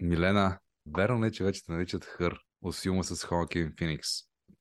Милена, верно е, че вече те наричат хър от филма с Хоакин Феникс?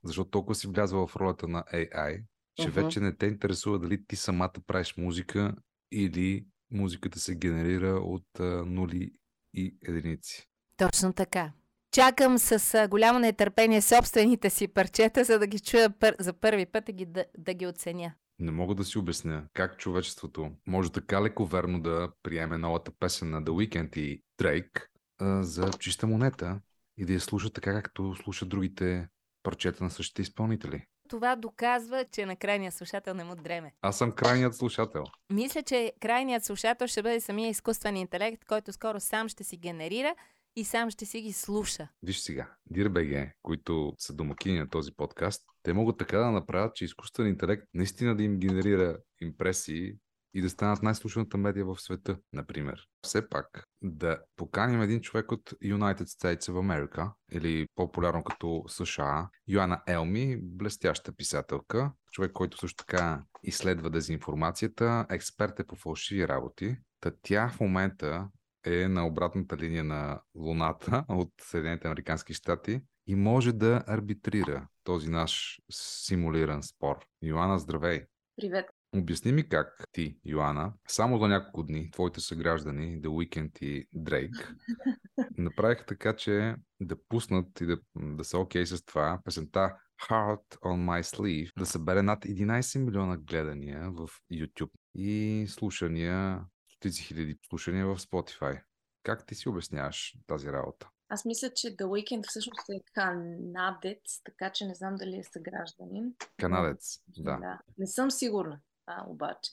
Защото толкова си влязла в ролята на AI, че uh-huh. вече не те интересува дали ти самата правиш музика или музиката се генерира от а, нули и единици. Точно така. Чакам с а, голямо нетърпение собствените си парчета, за да ги чуя пър... за първи път и ги, да, да ги оценя. Не мога да си обясня как човечеството може така леко верно да приеме новата песен на The Weeknd и Drake а, за чиста монета и да я слуша така, както слушат другите парчета на същите изпълнители. Това доказва, че на крайния слушател не му дреме. Аз съм крайният слушател. Мисля, че крайният слушател ще бъде самия изкуствен интелект, който скоро сам ще си генерира и сам ще си ги слуша. Виж сега, DIRBG, които са домакини на този подкаст, те могат така да направят, че изкуствен интелект наистина да им генерира импресии и да станат най-слушаната медия в света, например. Все пак да поканим един човек от United States of America, или по-популярно като США, Йоанна Елми, блестяща писателка, човек, който също така изследва дезинформацията, експерт е по фалшиви работи. Та тя в момента е на обратната линия на Луната от Съединените Американски щати и може да арбитрира този наш симулиран спор. Йоанна, здравей! Привет! Обясни ми как ти, Йоанна, само за няколко дни, твоите съграждани, The Weeknd и Дрейк, направиха така, че да пуснат и да, да са окей okay с това песента Heart on My Sleeve да събере над 11 милиона гледания в YouTube и слушания, стотици хиляди слушания в Spotify. Как ти си обясняваш тази работа? Аз мисля, че The Weeknd всъщност е канадец, така че не знам дали е съгражданин. Канадец, да. да. Не съм сигурна а, обаче.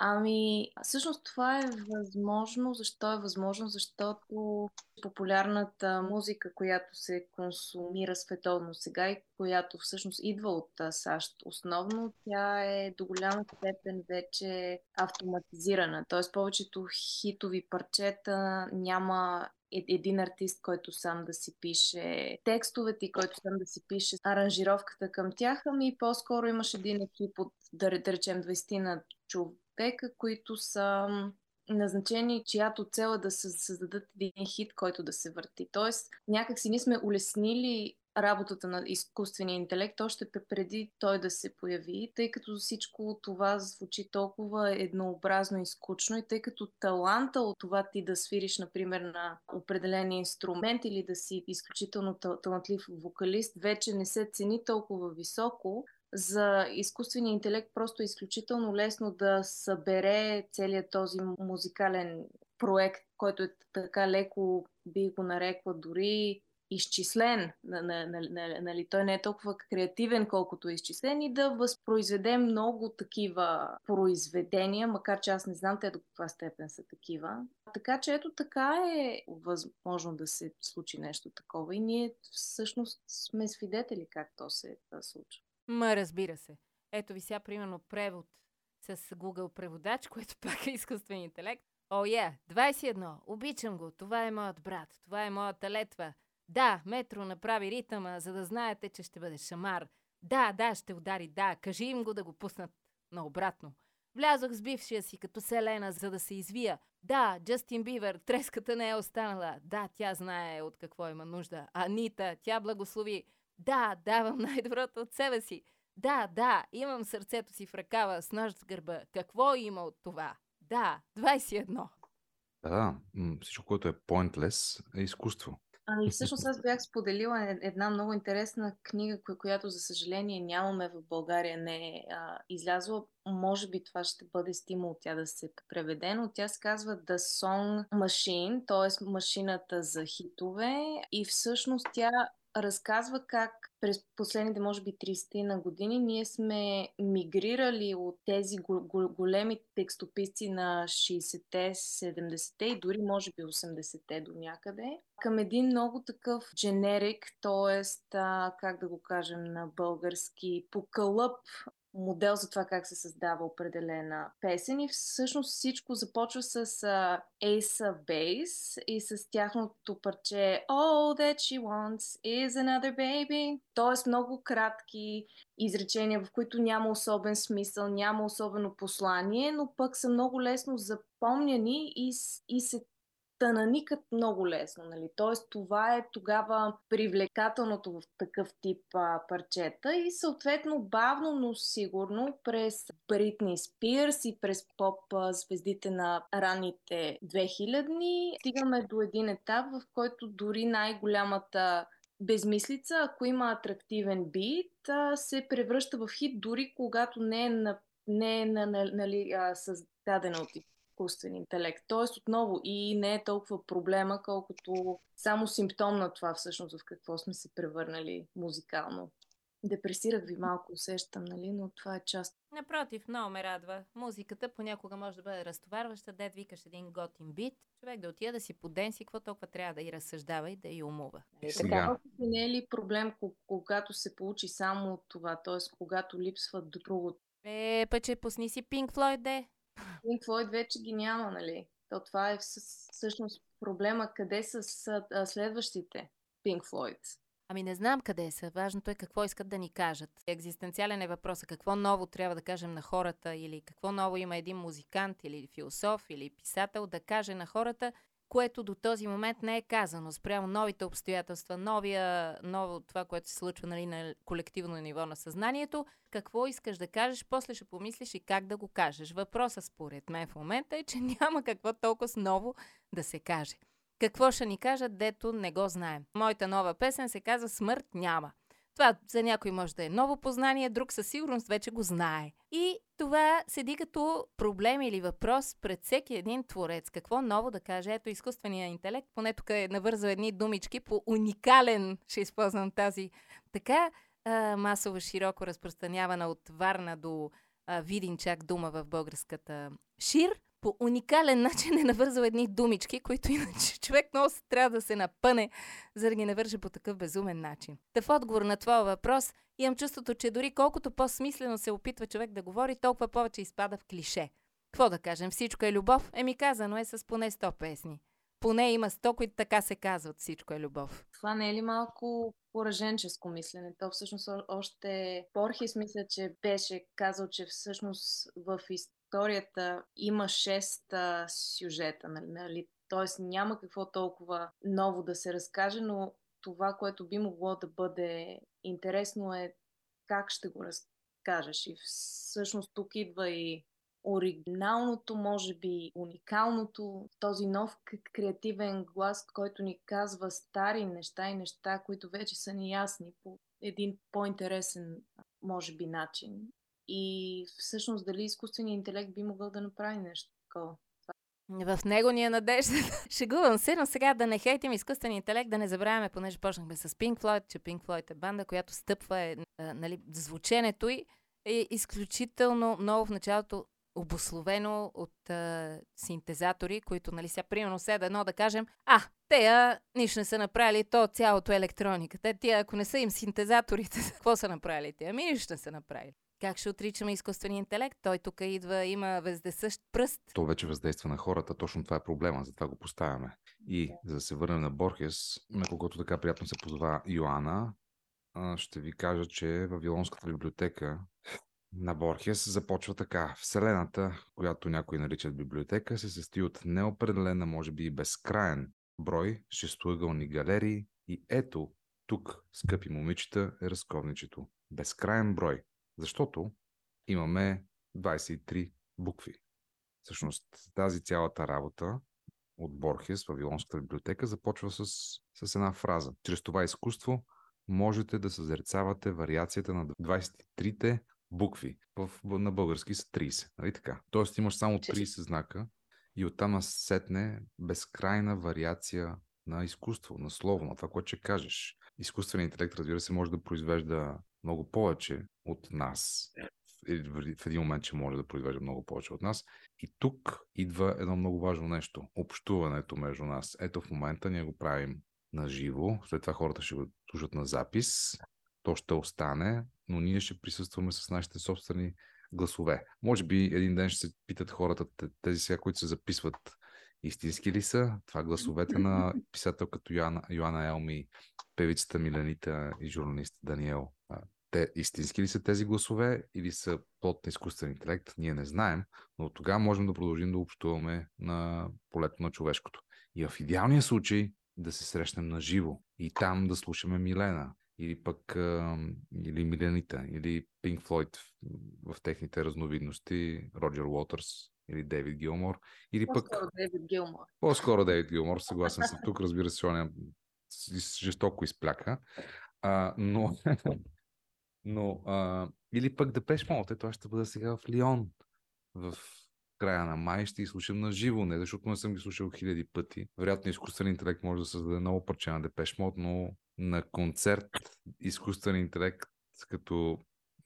Ами, всъщност това е възможно. Защо е възможно? Защото популярната музика, която се консумира световно сега и която всъщност идва от САЩ основно, тя е до голяма степен вече автоматизирана. Тоест повечето хитови парчета няма един артист, който сам да си пише текстовете и който сам да си пише аранжировката към тях, ами по-скоро имаш един екип от, да, да речем, 20 на човека, които са назначени, чиято цел е да създадат един хит, който да се върти. Тоест, някак си ние сме улеснили работата на изкуствения интелект още преди той да се появи, тъй като всичко това звучи толкова еднообразно и скучно и тъй като таланта от това ти да свириш, например, на определен инструмент или да си изключително талантлив вокалист, вече не се цени толкова високо, за изкуствения интелект просто е изключително лесно да събере целият този музикален проект, който е така леко, би го нарекла дори изчислен, нали, той не е толкова креативен, колкото е изчислен и да възпроизведе много такива произведения, макар че аз не знам те до каква степен са такива. Така че ето така е възможно да се случи нещо такова и ние всъщност сме свидетели как то се случва. Ма разбира се. Ето ви сега примерно превод с Google преводач, което пак е изкуствен интелект. О, е, 21. Обичам го. Това е моят брат. Това е моята летва. Да, метро направи ритъма, за да знаете, че ще бъде шамар. Да, да, ще удари, да, кажи им го да го пуснат наобратно. Влязох с бившия си като Селена, за да се извия. Да, Джастин Бивър, треската не е останала. Да, тя знае от какво има нужда. Анита, тя благослови. Да, давам най-доброто от себе си. Да, да, имам сърцето си в ръкава с нож с гърба. Какво има от това? Да, 21. Да, всичко, което е pointless, е изкуство. Ами всъщност аз бях споделила една много интересна книга, която за съжаление нямаме в България, не е а, излязла. Може би това ще бъде стимул тя да се преведе, но тя се казва The Song Machine, т.е. машината за хитове и всъщност тя разказва как през последните, може би, 30 на години ние сме мигрирали от тези големи текстописци на 60-те, 70-те и дори, може би, 80-те до някъде, към един много такъв дженерик, т.е. как да го кажем на български, покълъп модел за това как се създава определена песен и всъщност всичко започва с uh, Ace Base и с тяхното парче All that she wants is another baby. Тоест много кратки изречения, в които няма особен смисъл, няма особено послание, но пък са много лесно запомняни и, и се наникат много лесно. Нали? Тоест, това е тогава привлекателното в такъв тип а, парчета и съответно бавно, но сигурно през Бритни Спирс и през поп звездите на ранните 2000-ни стигаме до един етап, в който дори най-голямата безмислица, ако има атрактивен бит, се превръща в хит, дори когато не е, на, не е на, на, нали, създадена от изкуствен интелект. Тоест отново и не е толкова проблема, колкото само симптом на това всъщност в какво сме се превърнали музикално. Депресирах ви малко, усещам, нали? но това е част. Напротив, много ме радва. Музиката понякога може да бъде разтоварваща, дед викаш един готин бит, човек да отида да си поденси, какво толкова трябва да и разсъждава и да и умува. Нали? Така, не е ли проблем, когато се получи само от това, т.е. когато липсва другото? Е, пъче пусни си Pink Floyd, де. Pink Floyd вече ги няма, нали? То това е всъщност проблема. Къде са следващите Pink Floyd? Ами не знам къде са. Важното е какво искат да ни кажат. Екзистенциален е въпросът. Какво ново трябва да кажем на хората или какво ново има един музикант или философ или писател да каже на хората, което до този момент не е казано. Спрямо новите обстоятелства, новия, ново това, което се случва нали, на колективно ниво на съзнанието, какво искаш да кажеш, после ще помислиш и как да го кажеш. Въпросът според мен в момента е, че няма какво толкова ново да се каже. Какво ще ни кажат, дето не го знаем. Моята нова песен се казва Смърт няма. Това за някой може да е ново познание, друг със сигурност вече го знае. И това седи като проблем или въпрос пред всеки един творец. Какво ново да каже? Ето изкуственият интелект, поне тук е навързал едни думички по уникален, ще използвам тази така а, масово широко разпространявана от Варна до а, Видин чак дума в българската шир – по уникален начин е навързал едни думички, които иначе човек много трябва да се напъне, за да ги навърже по такъв безумен начин. Та в отговор на това въпрос имам чувството, че дори колкото по-смислено се опитва човек да говори, толкова повече изпада в клише. Какво да кажем, всичко е любов? Еми казано е с поне 100 песни. Поне има 100, които така се казват, всичко е любов. Това не е ли малко пораженческо мислене? То всъщност още Порхис мисля, че беше казал, че всъщност в историята има 6 сюжета, нали? нали? Тоест няма какво толкова ново да се разкаже, но това, което би могло да бъде интересно е как ще го разкажеш. И всъщност тук идва и оригиналното, може би уникалното, този нов креативен глас, който ни казва стари неща и неща, които вече са ни ясни по един по-интересен, може би, начин. И всъщност дали изкуственият интелект би могъл да направи нещо такова. В него ни е надежда. Шегувам се, но сега да не хейтим изкуствения интелект, да не забравяме, понеже почнахме с Pink Floyd, че Pink Floyd е банда, която стъпва, е, нали, звученето й е изключително много в началото обословено от а, синтезатори, които, нали, сега примерно седа едно да кажем, а, те нищо не са направили, то цялото електроника. Те, тия, ако не са им синтезаторите, какво са направили те? Ами нищо не са направили. Как ще отричаме изкуствения интелект? Той тук идва, има вездесъщ пръст. То вече въздейства на хората. Точно това е проблема, затова го поставяме. И за да се върнем на Борхес, на когото така приятно се позова Йоанна, ще ви кажа, че Вавилонската библиотека на Борхес започва така. Вселената, която някои наричат библиотека, се състои от неопределена, може би и безкраен брой шестоъгълни галерии и ето тук, скъпи момичета, е разковничето. Безкраен брой. Защото имаме 23 букви. Всъщност тази цялата работа от Борхес, Вавилонската библиотека, започва с, с една фраза. Чрез това изкуство можете да съзерцавате вариацията на 23-те букви. В, на български са 30. Нали така? Тоест имаш само 30 знака и оттам сетне безкрайна вариация на изкуство, на слово, на това, което ще кажеш. Изкуственият интелект, разбира се, може да произвежда много повече от нас. В един момент, че може да произвежда много повече от нас. И тук идва едно много важно нещо. Общуването между нас. Ето в момента ние го правим на живо. След това хората ще го слушат на запис. То ще остане, но ние ще присъстваме с нашите собствени гласове. Може би един ден ще се питат хората, тези сега, които се записват, истински ли са? Това гласовете на писател като Йоанна, Йоанна Елми, певицата Миленита и журналист Даниел. Те истински ли са тези гласове или са плод на изкуствен интелект? Ние не знаем, но тогава можем да продължим да общуваме на полето на човешкото. И в идеалния случай да се срещнем на живо и там да слушаме Милена или пък или Миленита, или Pink Floyd в, в техните разновидности, Роджер Уотърс или Дейвид Гилмор, или По-скоро пък Дейвид Гилмор. по-скоро Дейвид Гилмор, съгласен съм тук, разбира се, он жестоко изпляка, а, но но а, или пък да пеш ето аз ще бъда сега в Лион в края на май ще изслушам на живо, не защото не съм ги слушал хиляди пъти. Вероятно изкуствен интелект може да създаде много парче на Депеш Мод, но на концерт изкуствен интелект като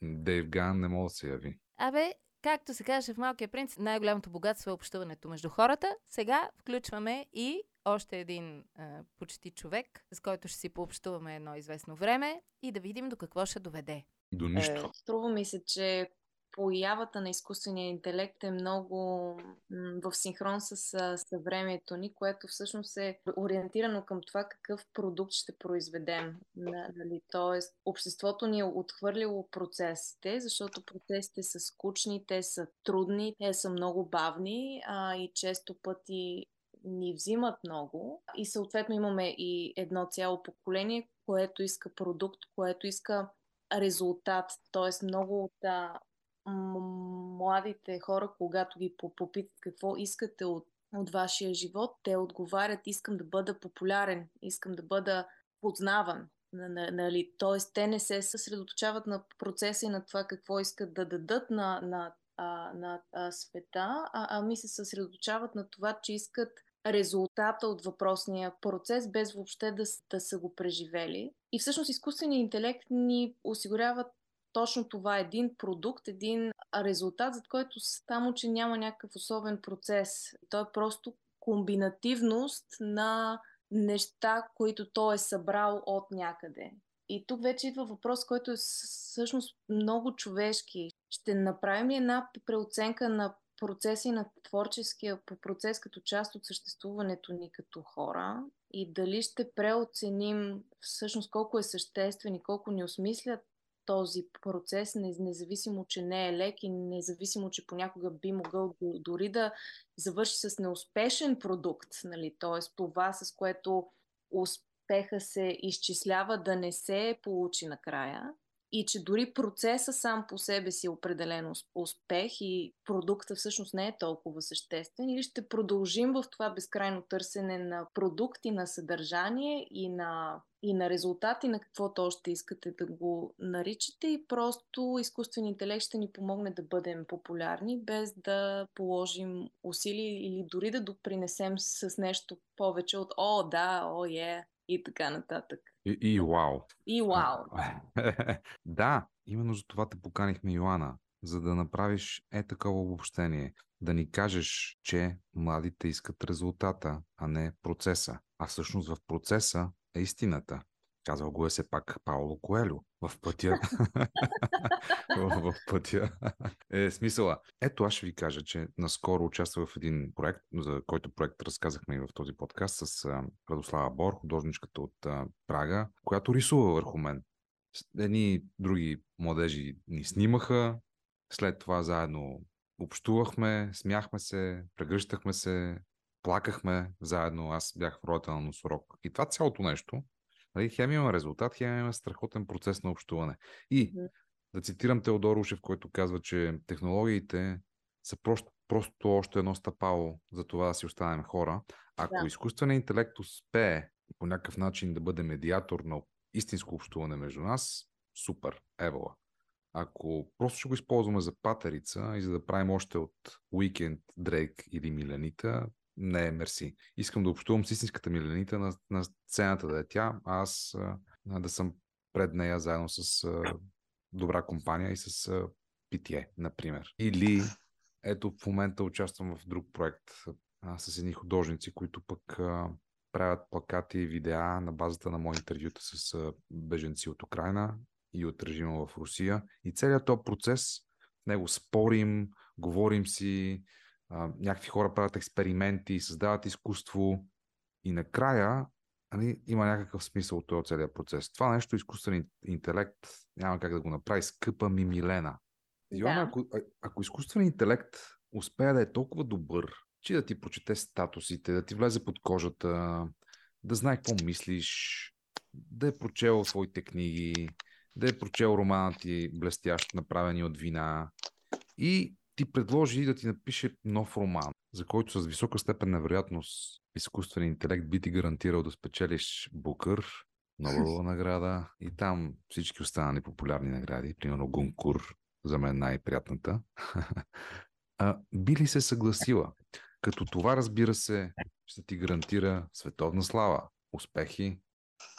Дейв Ган не може да се яви. Абе, както се каже в Малкия принц, най-голямото богатство е общуването между хората. Сега включваме и още един а, почти човек, с който ще си пообщуваме едно известно време и да видим до какво ще доведе. До Е, нищо. струва ми се, че появата на изкуствения интелект е много м, в синхрон с съвремието ни, което всъщност е ориентирано към това какъв продукт ще произведем. На- Нали? Тоест, обществото ни е отхвърлило процесите, защото процесите са скучни, те са трудни, те са много бавни а, и често пъти ни взимат много и съответно имаме и едно цяло поколение, което иска продукт, което иска резултат. Т.е. много от а, м- младите хора, когато ги по- попитат какво искате от, от вашия живот, те отговарят, искам да бъда популярен, искам да бъда познаван. на- на- Нали? Тоест, те не се съсредоточават на процеса и на това какво искат да дадат на, на, а, на а, света, а, ами се съсредоточават на това, че искат резултата от въпросния процес, без въобще да, да са го преживели. И всъщност изкуственият интелект ни осигурява точно това един продукт, един резултат, за който само, че няма някакъв особен процес. Той е просто комбинативност на неща, които той е събрал от някъде. И тук вече идва въпрос, който е всъщност много човешки. Ще направим ли една преоценка на процеси на творческия процес като част от съществуването ни като хора и дали ще преоценим всъщност колко е съществен и колко ни осмислят този процес, не- независимо, че не е лек и независимо, че понякога би могъл до- дори да завърши с неуспешен продукт, нали? т.е. това, с което успеха се изчислява да не се получи накрая и че дори процеса сам по себе си е определен ус- успех и продукта всъщност не е толкова съществен. Или ще продължим в това безкрайно търсене на продукти, на съдържание и на, и на резултати, на каквото още искате да го наричате. И просто изкуствен интелект ще ни помогне да бъдем популярни, без да положим усилия или дори да допринесем с нещо повече от о, да, о, е и така нататък. И, и вау. И вау! да, именно за това те поканихме, Йоана, за да направиш е такова обобщение. Да ни кажеш, че младите искат резултата, а не процеса. А всъщност в процеса е истината. Казал го е все пак Пауло Коелю. В пътя. в, пътя е смисъла. Ето аз ще ви кажа, че наскоро участвах в един проект, за който проект разказахме и в този подкаст с Радослава Бор, художничката от Прага, която рисува върху мен. Едни други младежи ни снимаха, след това заедно общувахме, смяхме се, прегръщахме се, плакахме заедно. Аз бях в ролята на носорог. И това цялото нещо, нали, хем има резултат, хем има страхотен процес на общуване. И да цитирам Теодор Ушев, който казва, че технологиите са просто, просто още едно стъпало за това да си останем хора. Ако Да. изкуственият интелект успее по някакъв начин да бъде медиатор на истинско общуване между нас, супер, евала. Ако просто ще го използваме за патерица и за да правим още от Уикенд, Дрейк или Миленита, не, мерси. Искам да общувам с истинската Миленита на, на сцената да е тя, а аз а, да съм пред нея заедно с а, добра компания и с а, питие, например. Или ето в момента участвам в друг проект а, с едни художници, които пък а, правят плакати и видеа на базата на мои интервюта с а, беженци от Украина и от режима в Русия. И целият този процес, него спорим, говорим си, а, някакви хора правят експерименти, създават изкуство и накрая нали, има някакъв смисъл от този целият процес. Това нещо, изкуствен интелект, няма как да го направи, скъпа ми Милена. Йоанна, Да. ако, ако изкуственият интелект успее да е толкова добър че да ти прочете статусите, да ти влезе под кожата, да знае какво мислиш, да е прочел своите книги, да е прочел романа ти блестящ, направени от вина и ти предложи да ти напише нов роман, за който с висока степен на вероятност изкуствен интелект би ти гарантирал да спечелиш Букър, Нобелова награда и там всички останали популярни награди, примерно Гункур, за мен най-приятната. а, би ли се съгласила? Като това, разбира се, ще ти гарантира световна слава, успехи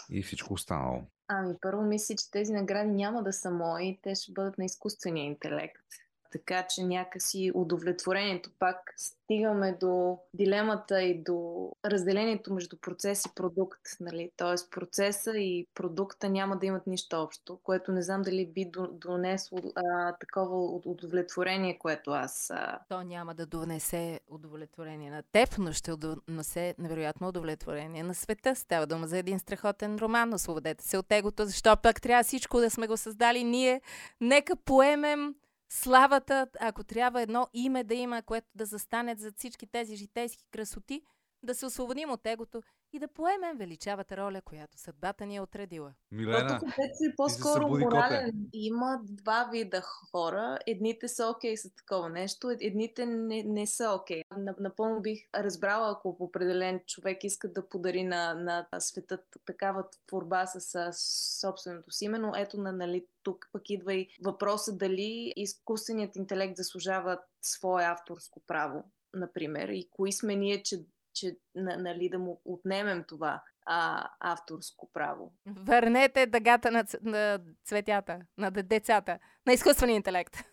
и всичко останало. Ами, първо мисля, че тези награди няма да са мои, те ще бъдат на изкуствения интелект така че някакси удовлетворението пак стигаме до дилемата и до разделението между процес и продукт. Нали? Тоест процеса и продукта няма да имат нищо общо, което не знам дали би донесло а, такова удовлетворение, което аз... А... То няма да донесе удовлетворение на теб, но ще донесе невероятно удовлетворение на света. Става дума за един страхотен роман. Освободете се от егото, защо пък трябва всичко да сме го създали ние. Нека поемем славата, ако трябва едно име да има, което да застане за всички тези житейски красоти, да се освободим от егото и да поемем величавата роля, която съдбата ни е отредила. Милена, тук е по-скоро морален. Има два вида хора. Едните са окей okay с такова нещо, едните не, не са окей. Okay. Напълно бих разбрала, ако определен човек иска да подари на, на света такава творба с, с собственото си име, но ето на, нали, тук пък идва и въпроса дали изкуственият интелект заслужава свое авторско право например, и кои сме ние, че че, нали, да му отнемем това а, авторско право. Върнете дъгата на, на цветята, на децата, на изкуствения интелект.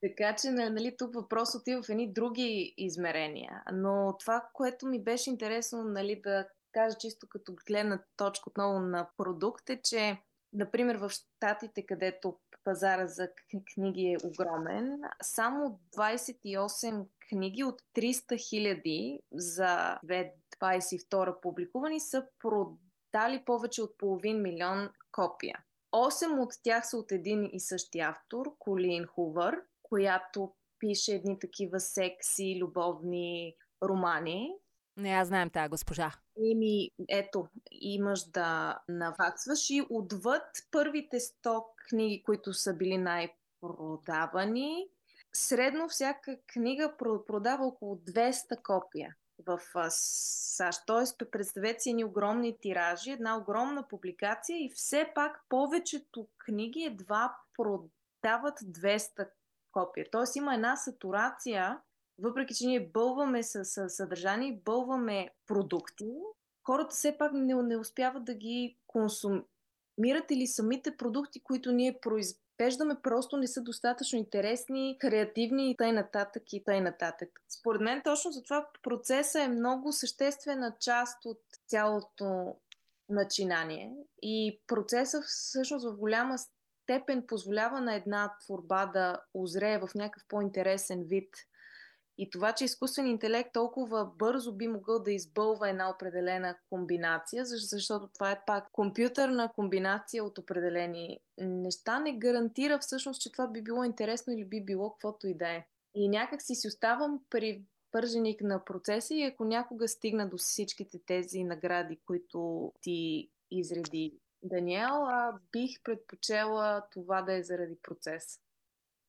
Така че, нали, тук въпрос отива в едни други измерения. Но това, което ми беше интересно, нали, да кажа чисто като гледна точка отново на продукт е, че, например, в Штатите, където пазара за книги е огромен, само 28 книги от 300 хиляди за 2022 публикувани са продали повече от половин милион копия. Осем от тях са от един и същи автор, Колин Хувър, която пише едни такива секси, любовни романи. Не, аз знаем тази госпожа. Еми, ето, имаш да наваксваш и отвъд първите 100 книги, които са били най-продавани, средно всяка книга продава около 200 копия в САЩ. Тоест, представете си едни огромни тиражи, една огромна публикация и все пак повечето книги едва продават 200 копия. Тоест има една сатурация, въпреки че ние бълваме с, с съдържание, бълваме продукти, хората все пак не, не успяват да ги консумират или самите продукти, които ние произвеждаме просто не са достатъчно интересни, креативни и тъй и тъй нататък. Според мен точно за това процеса е много съществена част от цялото начинание и процесът всъщност в голяма степен позволява на една творба да озрее в някакъв по-интересен вид – и това, че изкуствен интелект толкова бързо би могъл да избълва една определена комбинация, защото това е пак компютърна комбинация от определени неща, не гарантира всъщност, че това би било интересно или би било каквото и да е. И някак си си оставам при пърженик на процеса и ако някога стигна до всичките тези награди, които ти изреди Даниел, бих предпочела това да е заради процес.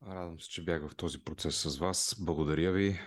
Радвам се, че бях в този процес с вас. Благодаря ви.